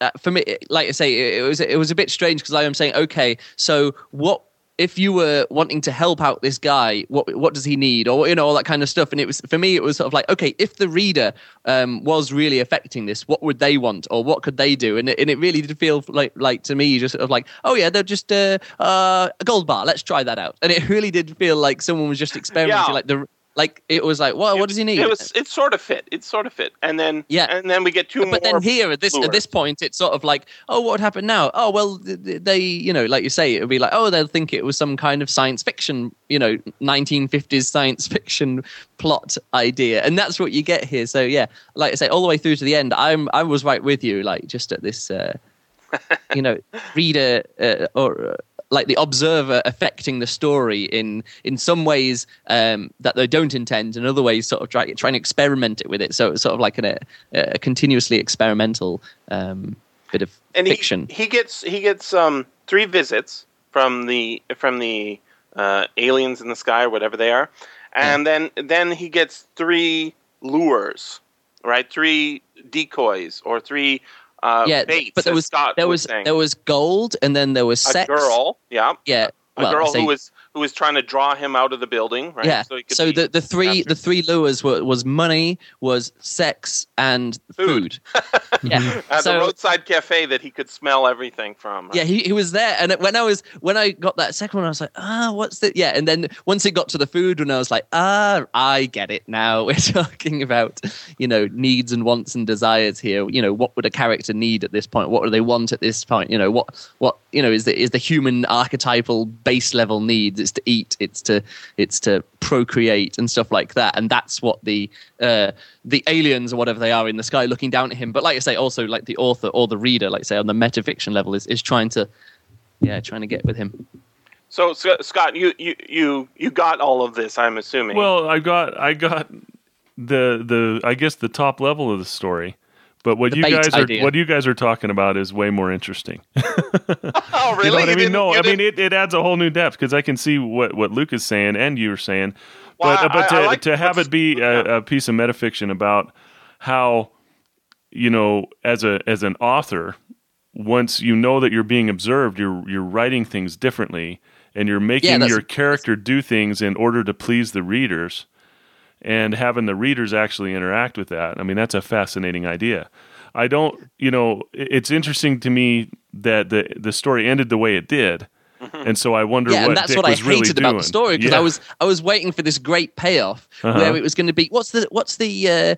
uh, for me, like I say, it, it was it was a bit strange because I am saying, okay, so what if you were wanting to help out this guy? What what does he need, or you know, all that kind of stuff? And it was for me, it was sort of like, okay, if the reader um, was really affecting this, what would they want, or what could they do? And it, and it really did feel like like to me, just sort of like, oh yeah, they're just uh, uh, a gold bar. Let's try that out. And it really did feel like someone was just experimenting, Yeah. like the like it was like, well, what does he need? It was it sort of fit. It sort of fit, and then Yeah. and then we get two more. but then here at this at this point it's sort of like oh what would happen now oh well th- th- they you know like you say it would be like oh they'll think it was some kind of science fiction you know 1950s science fiction plot idea and that's what you get here so yeah like i say all the way through to the end i'm i was right with you like just at this uh you know reader uh, or uh, like the observer affecting the story in in some ways um, that they don't intend, and other ways sort of try, trying to experiment it with it. So it's sort of like an, a, a continuously experimental um, bit of and fiction. He, he gets he gets um, three visits from the from the uh, aliens in the sky or whatever they are, and then then he gets three lures, right? Three decoys or three uh, yeah, baits. but there was Scott there was, was there was gold, and then there was a sex. girl, yeah, yeah, a well, girl say- who was who was trying to draw him out of the building, right? Yeah. he could So the, the three captured. the three lures were was money, was sex, and Food. food. yeah. at so the roadside cafe that he could smell everything from. right? yeah, he, he was there, and when I was when I got that second one, I was like, ah, what's the yeah? And then once it got to the food, and I was like, ah, I get it now. We're talking about you know needs and wants and desires here. You know, what would a character need at this point? What do they want at this point? You know, what what you know is the is the human archetypal base level needs? It's to eat. It's to it's to procreate and stuff like that. And that's what the uh, the aliens or whatever they are in the sky looking down at him. But like I say, also like the author or the reader, like say on the metafiction level, is is trying to yeah trying to get with him. So, Scott, you, you you you got all of this, I'm assuming. Well, I got I got the the I guess the top level of the story, But what The you guys are idea. what you guys are talking about is way more interesting. Oh, really? You know what I mean? No, I mean it, it adds a whole new depth because I can see what, what Luke is saying and you are saying, Well, but uh, I- but I to, like to have it be a, a piece of metafiction about how you know as a as an author, once you know that you're being observed, you're you're writing things differently and you're making that's- your character do things in order to please the readers and having the readers actually interact with that. I mean, that's a fascinating idea. I don't, you know, it's interesting to me that the the story ended the way it did, and so I wonder yeah, what and that's Dick what I was really hated doing. about the story because Yeah. I was I was waiting for this great payoff Uh-huh. where it was going to be what's the what's the uh,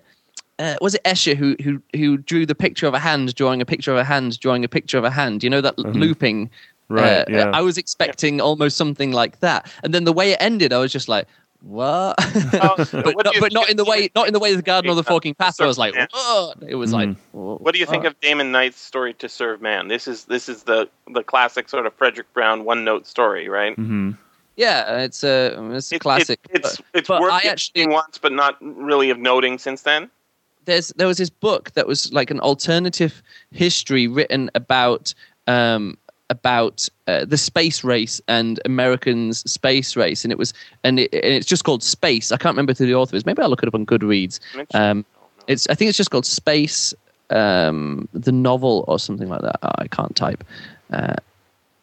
uh, was it Escher who who who drew the picture of a hand drawing a picture of a hand drawing a picture of a hand you know that looping Mm-hmm. Right, uh, yeah. I was expecting almost something like that and then the way it ended I was just like what Oh, but, what not, you but not in the way not in the way the garden of the forking path I was like Yeah. what it was like Mm-hmm. What do you think what? of Damon Knight's story to serve man? This is this is the the classic sort of Fredric Brown one note story, right? Mm-hmm. yeah it's a it's a It- classic It, it's but- it's but worth I reading actually once, but not really of noting since then. there's there was this book that was like an alternative history written about um, about uh, the space race and Americans' space race, and it was and, it, and it's just called Space. I can't remember who the author is. Maybe I'll look it up on Goodreads. Um, it's I think it's just called Space, um, the novel or something like that. Oh, I can't type, uh,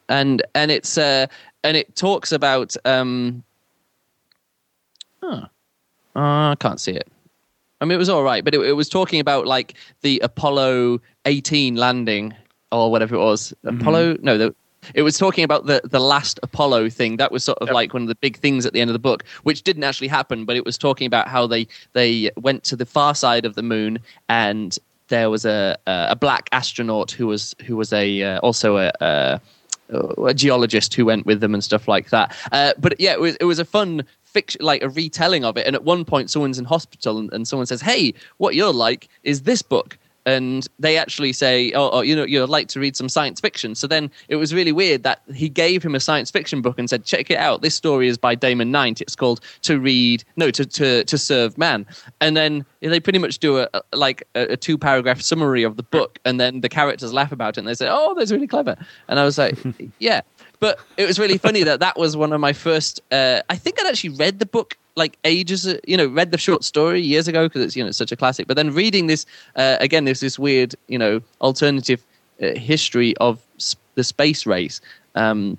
and and it's uh, and it talks about. Um, huh. Uh, I can't see it. I mean, it was all right, but it, it was talking about like the Apollo 18 landing or whatever it was. Apollo, no, the, it was talking about the the last Apollo thing. That was sort of Yep. like one of the big things at the end of the book, which didn't actually happen, but it was talking about how they they went to the far side of the moon and there was a a, a black astronaut who was who was a uh, also a. a a geologist who went with them and stuff like that. Uh, but yeah, it was it was a fun fiction, like a retelling of it. And at one point, someone's in hospital and, and someone says, "Hey, what you're like is this book." And they actually say, oh, oh, you know, you'd like to read some science fiction. So then it was really weird that he gave him a science fiction book and said, check it out. This story is by Damon Knight. It's called To Read, no, To, to, to Serve Man. And then they pretty much do a, a- like a, a two paragraph summary of the book. And then the characters laugh about it and they say, oh, that's really clever. And I was like, yeah. But it was really funny that that was one of my first. Uh, I think I'd actually read the book like ages, you know, read the short story years ago because it's you know such a classic. But then reading this uh, again, there's this weird, you know, alternative uh, history of s- the space race. Um,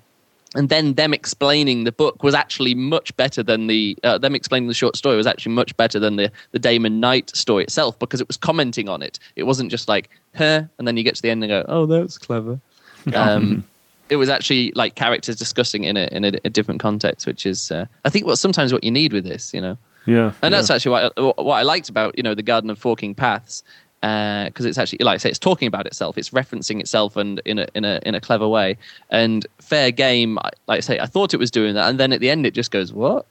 and then them explaining the book was actually much better than the uh, them explaining the short story was actually much better than the the Damon Knight story itself because it was commenting on it. It wasn't just like, huh, and then you get to the end and go, oh, that's clever. Um, it was actually like characters discussing in a in a, a different context, which is uh, I think what sometimes what you need with this, you know, Yeah, and yeah. that's actually what I, what I liked about you know the Garden of Forking Paths because it's actually like I say it's talking about itself, it's referencing itself and in a in a in a clever way. And fair game, like I say, I thought it was doing that, and then at the end it just goes what.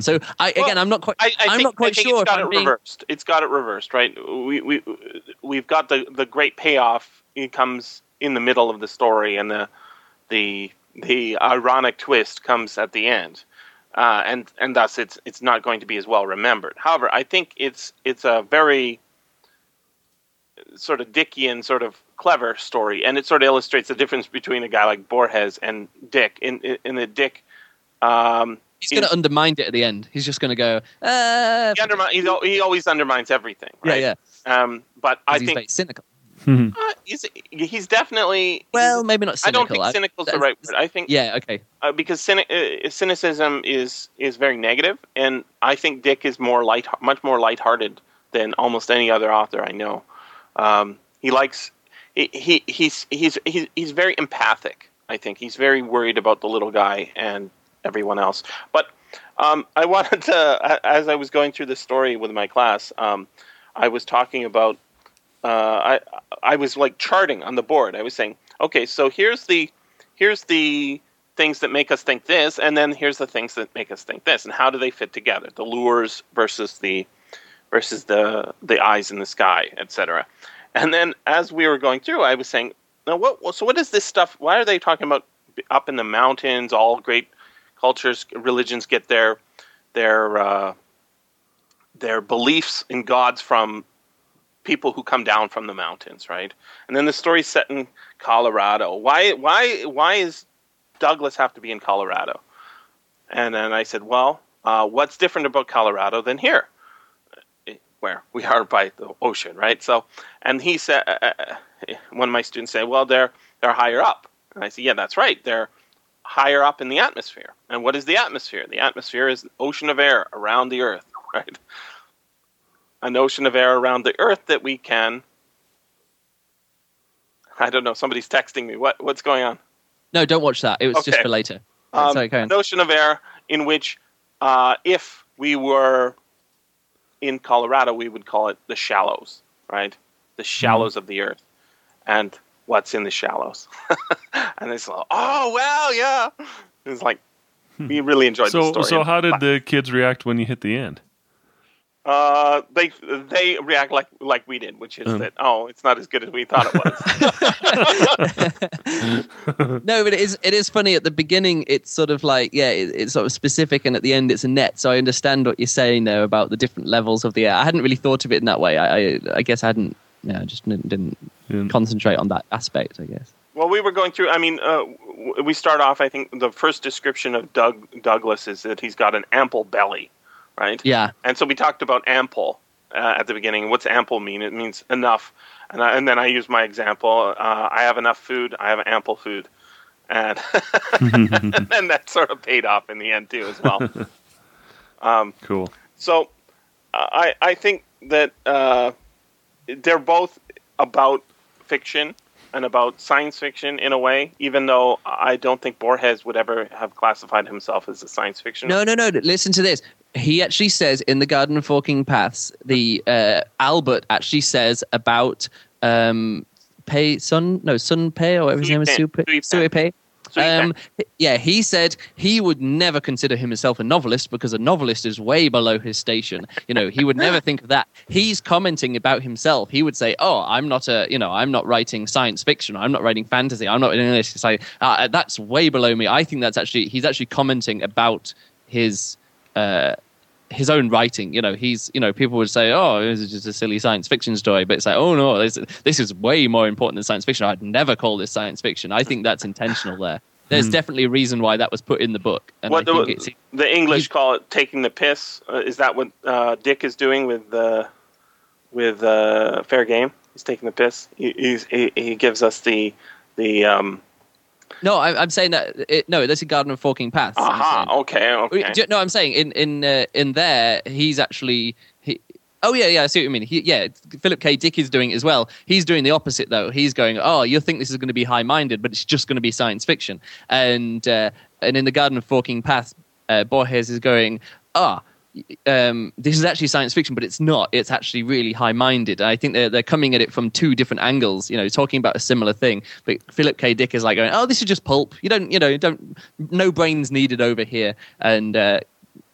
So I again, I'm not quite. I, I am think, not quite I think sure It's if got I'm it being. reversed. It's got it reversed, right? We we we've got the the great payoff. It comes in the middle of the story, and the the the ironic twist comes at the end, uh, and and thus it's it's not going to be as well remembered. However, I think it's it's a very sort of Dickian, sort of clever story, and it sort of illustrates the difference between a guy like Borges and Dick. In in, in the Dick. Um, He's going to undermine it at the end. He's just going to go. Uh, he, undermine, he always undermines everything. Right? yeah, yeah. Um, but I think cynical. Mm-hmm. uh, he's, he's definitely. Well, he's- maybe not I don't think cynical is the right word. I think Yeah. Okay. uh, because cynic, uh, cynicism is is very negative, and I think Dick is more light, much more lighthearted than almost any other author I know. Um, he likes he, he he's he's he's he's very empathic. I think he's very worried about the little guy and everyone else. But um, I wanted to, as I was going through the story with my class, um, I was talking about. Uh, I I was like charting on the board. I was saying, okay, so here's the here's the things that make us think this, and then here's the things that make us think this, and how do they fit together? The lures versus the versus the the eyes in the sky, etc. And then as we were going through, I was saying, now what? So what is this stuff? Why are they talking about up in the mountains? All great cultures, religions get their their uh, their beliefs in gods from people who come down from the mountains, right? And then the story's set in Colorado. Why why why is Douglas have to be in Colorado? And then I said, well, uh, what's different about Colorado than here, where we are by the ocean, right? So, and he said, uh, uh, one of my students said, well, they're they're higher up, and I said, yeah, that's right, they're higher up in the atmosphere. And what is the atmosphere? The atmosphere is an ocean of air around the Earth, right? An ocean of air around the Earth that we can. I don't know. Somebody's texting me. What what's going on? No, don't watch that. It was okay. just for later. Um, Sorry, an ocean of air in which, uh, if we were in Colorado, we would call it the shallows, right? The shallows mm. of the Earth, and what's in the shallows. and it's like, oh well, yeah. It's like we really enjoyed so, the story. So how did the kids react when you hit the end? Uh, they they react like like we did, which is um. that oh, it's not as good as we thought it was. no, but it is it is funny at the beginning. It's sort of like yeah, it, it's sort of specific, and at the end, it's a net. So I understand what you're saying there about the different levels of the air. I hadn't really thought of it in that way. I I, I guess I hadn't. Yeah, I just didn't, didn't yeah. concentrate on that aspect. I guess. Well, we were going through. I mean, uh, we start off. I think the first description of Doug Douglas is that he's got an ample belly right? Yeah. And so we talked about ample uh, at the beginning. What's ample mean? It means enough. And, I, and then I use my example. Uh, I have enough food. I have ample food. And and that sort of paid off in the end too, as well. Um, cool. So uh, I I think that uh, they're both about fiction and about science fiction in a way, even though I don't think Borges would ever have classified himself as a science fiction. No, no, no. Listen to this he actually says in the Garden of Forking Paths, the uh, Albert actually says about um, Pei Sun, no Sun Pei or whatever his name is, Sui Pei. Um, yeah, he said he would never consider himself a novelist because a novelist is way below his station. You know, he would never think of that. He's commenting about himself. He would say, "Oh, I'm not a, you know, I'm not writing science fiction. I'm not writing fantasy. I'm not in English." Say, uh, that's way below me. I think that's actually he's actually commenting about his uh, his own writing. You know, he's you know people would say, "Oh, this is just a silly science fiction story," but it's like, "Oh no, this, this is way more important than science fiction." I'd never call this science fiction. I think that's intentional there. There's mm. definitely a reason why that was put in the book. And what the, the, English call it taking the piss. Uh, is that what uh, Dick is doing with uh, with uh, Fair Game? He's taking the piss. He, he, he gives us the the um, no, I, am saying that it, no, this is Garden of Forking Paths. Aha, okay, okay. No, I'm saying in in uh, in there he's actually he, Oh yeah, yeah, I see what you mean. He, yeah, Philip K. Dick is doing it as well. He's doing the opposite though. He's going, oh, you think this is going to be high-minded, but it's just going to be science fiction. And uh, and in the Garden of Forking Paths, uh, Borges is going, ah, oh, um, this is actually science fiction, but it's not. It's actually really high minded. I think they're, they're coming at it from two different angles, you know, talking about a similar thing. But Philip K. Dick is like going, oh, this is just pulp. You don't, you know, don't, no brains needed over here. And, uh,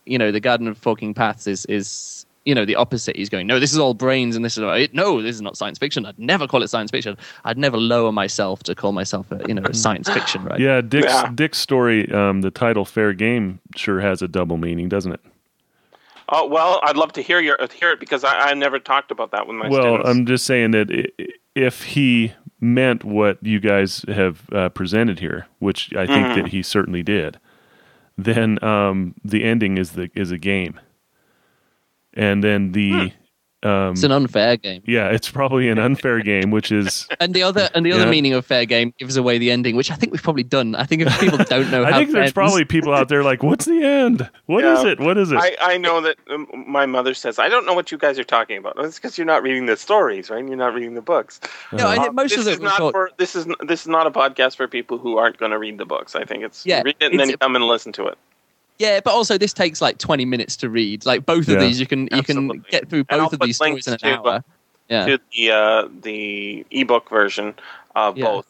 you know, the Garden of Forking Paths is, is, you know, the opposite. He's going, no, this is all brains and this is, it. no, this is not science fiction. I'd never call it science fiction. I'd never lower myself to call myself a, you know, a science fiction, right? Yeah. Dick's, yeah. Dick's story, um, the title Fair Game sure has a double meaning, doesn't it? Oh well, I'd love to hear your hear it because I, I never talked about that with my well, students. I'm just saying that if he meant what you guys have uh, presented here, which I think mm-hmm. that he certainly did, then um, the ending is the is a game, and then the hmm. Um, it's an unfair game. Yeah, it's probably an unfair game, which is. And the other and the other meaning of fair game gives away the ending, which I think we've probably done. I think if people don't know, I think there's ends, probably people out there like, "What's the end? What yeah, is it? What is it?" I, I know that um, my mother says, "I don't know what you guys are talking about." It's because you're not reading the stories, right? You're not reading the books. No, uh, most this of is not talk- for this is this is not a podcast for people who aren't going to read the books. I think it's yeah, read it and then you come and listen to it. Yeah, but also this takes like 20 minutes to read. Like both of yeah. these, you can you Absolutely. can get through both of these stories in an to, hour. Yeah. To the uh, the ebook version of yeah. both.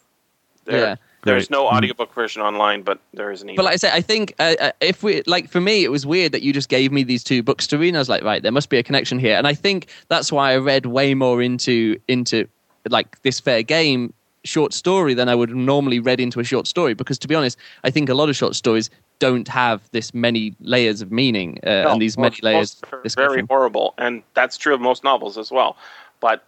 There, yeah. There's no mm-hmm. audiobook version online, but there is an ebook. But like I say, I think uh, uh, if we like for me, it was weird that you just gave me these two books to read. And I was like, right, there must be a connection here, and I think that's why I read way more into into like this fair game short story than I would normally read into a short story. Because to be honest, I think a lot of short stories don't have this many layers of meaning uh, no, and these many layers. Most very horrible, and that's true of most novels as well. But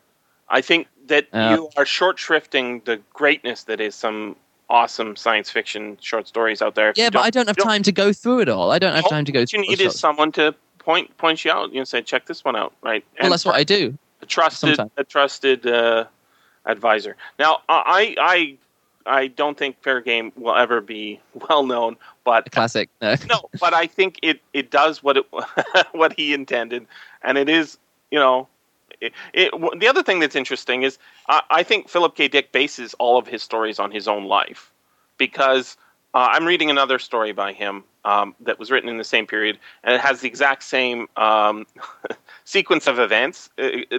I think that Yeah. you are short shrifting the greatness that is some awesome science fiction short stories out there. Yeah, but I don't have you time to go through it all. I don't have time to go What you through need is someone to point point you out. You know, say, check this one out, right? Well, that's what I do. a trusted sometimes. a trusted uh, advisor. Now, I I I don't think Fair Game will ever be well known, but Classic. No. no, but I think it it does what it what he intended, and it is you know. It, it, the other thing that's interesting is I, I think Philip K. Dick bases all of his stories on his own life because uh, I'm reading another story by him um, that was written in the same period, and it has the exact same um, sequence of events, uh, uh,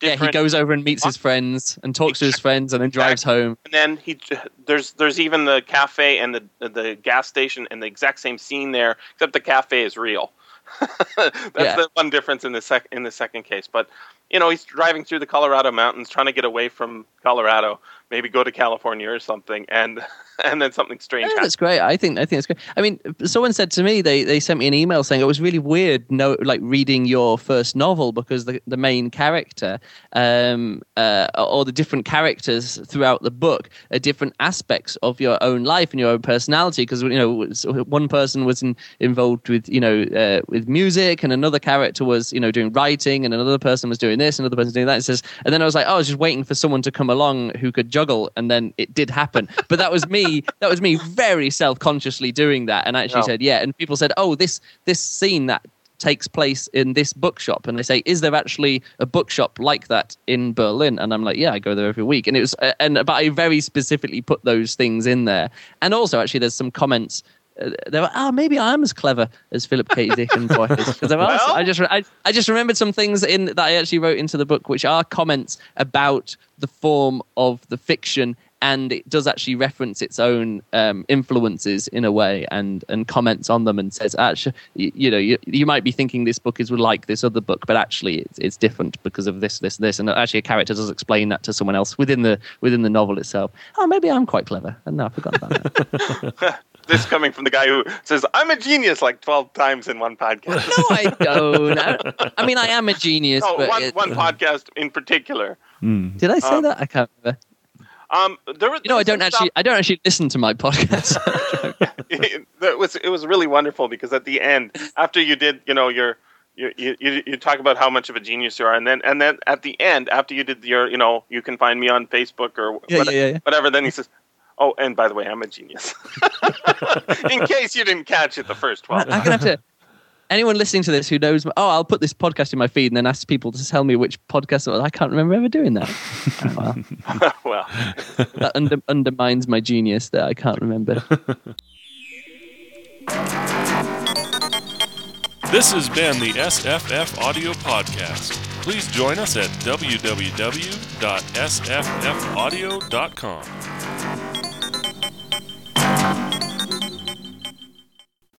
different. Yeah, he goes over and meets his friends and talks to his friends and then drives home. and then he there's there's even the cafe and the the gas station and the exact same scene there, except the cafe is real. That's Yeah. the one difference in the sec in the second case. But you know, he's driving through the Colorado mountains, trying to get away from Colorado, maybe go to California or something, and and then something strange Yeah, that's great. I think I think that's great. I mean, someone said to me they, they sent me an email saying it was really weird, no, like reading your first novel because the the main character, um, uh, or the different characters throughout the book are different aspects of your own life and your own personality. Because you know, one person was in, involved with you know uh, with music, and another character was you know doing writing, and another person was doing this, another person doing that. It says, and then I was like, oh, I was just waiting for someone to come along who could juggle, and then it did happen. But that was me. That was me very self consciously doing that, and I actually No. said, yeah. And people said, oh, this this scene that takes place in this bookshop and they say is there actually a bookshop like that in berlin and i'm like yeah i go there every week and it was uh, and but i very specifically put those things in there and also actually there's some comments they were, oh, maybe I'm as clever as Philip K. Dick and. Because Well- I just, I, I just remembered some things in that I actually wrote into the book, which are comments about the form of the fiction, and it does actually reference its own um, influences in a way, and and comments on them, and says, actually, you, you know, you, you might be thinking this book is like this other book, but actually it's, it's different because of this, this, this, and actually a character does explain that to someone else within the within the novel itself. Oh, maybe I'm quite clever, and no, I forgot about that. This coming from the guy who says I'm a genius like twelve times in one podcast. no, I don't. I, I mean, I am a genius, no, but one, it- one podcast in particular. did I say Um, that? I can't remember. Um, there was, You know, I don't was some actually, I don't actually listen to my podcast. it, it was it was really wonderful because at the end, after you did, you know, your you, you you you talk about how much of a genius you are, and then and then at the end, after you did your, you know, you can find me on Facebook or Yeah, what- yeah, yeah. whatever. Then he says, "Oh, and by the way, I'm a genius." In case you didn't catch it the first I'm gonna have to. Anyone listening to this who knows, oh, I'll put this podcast in my feed and then ask people to tell me which podcast it was. I can't remember ever doing that. Well, well, that under, undermines my genius that I can't remember. This has been the SFF Audio Podcast. Please join us at www.sffaudio.com.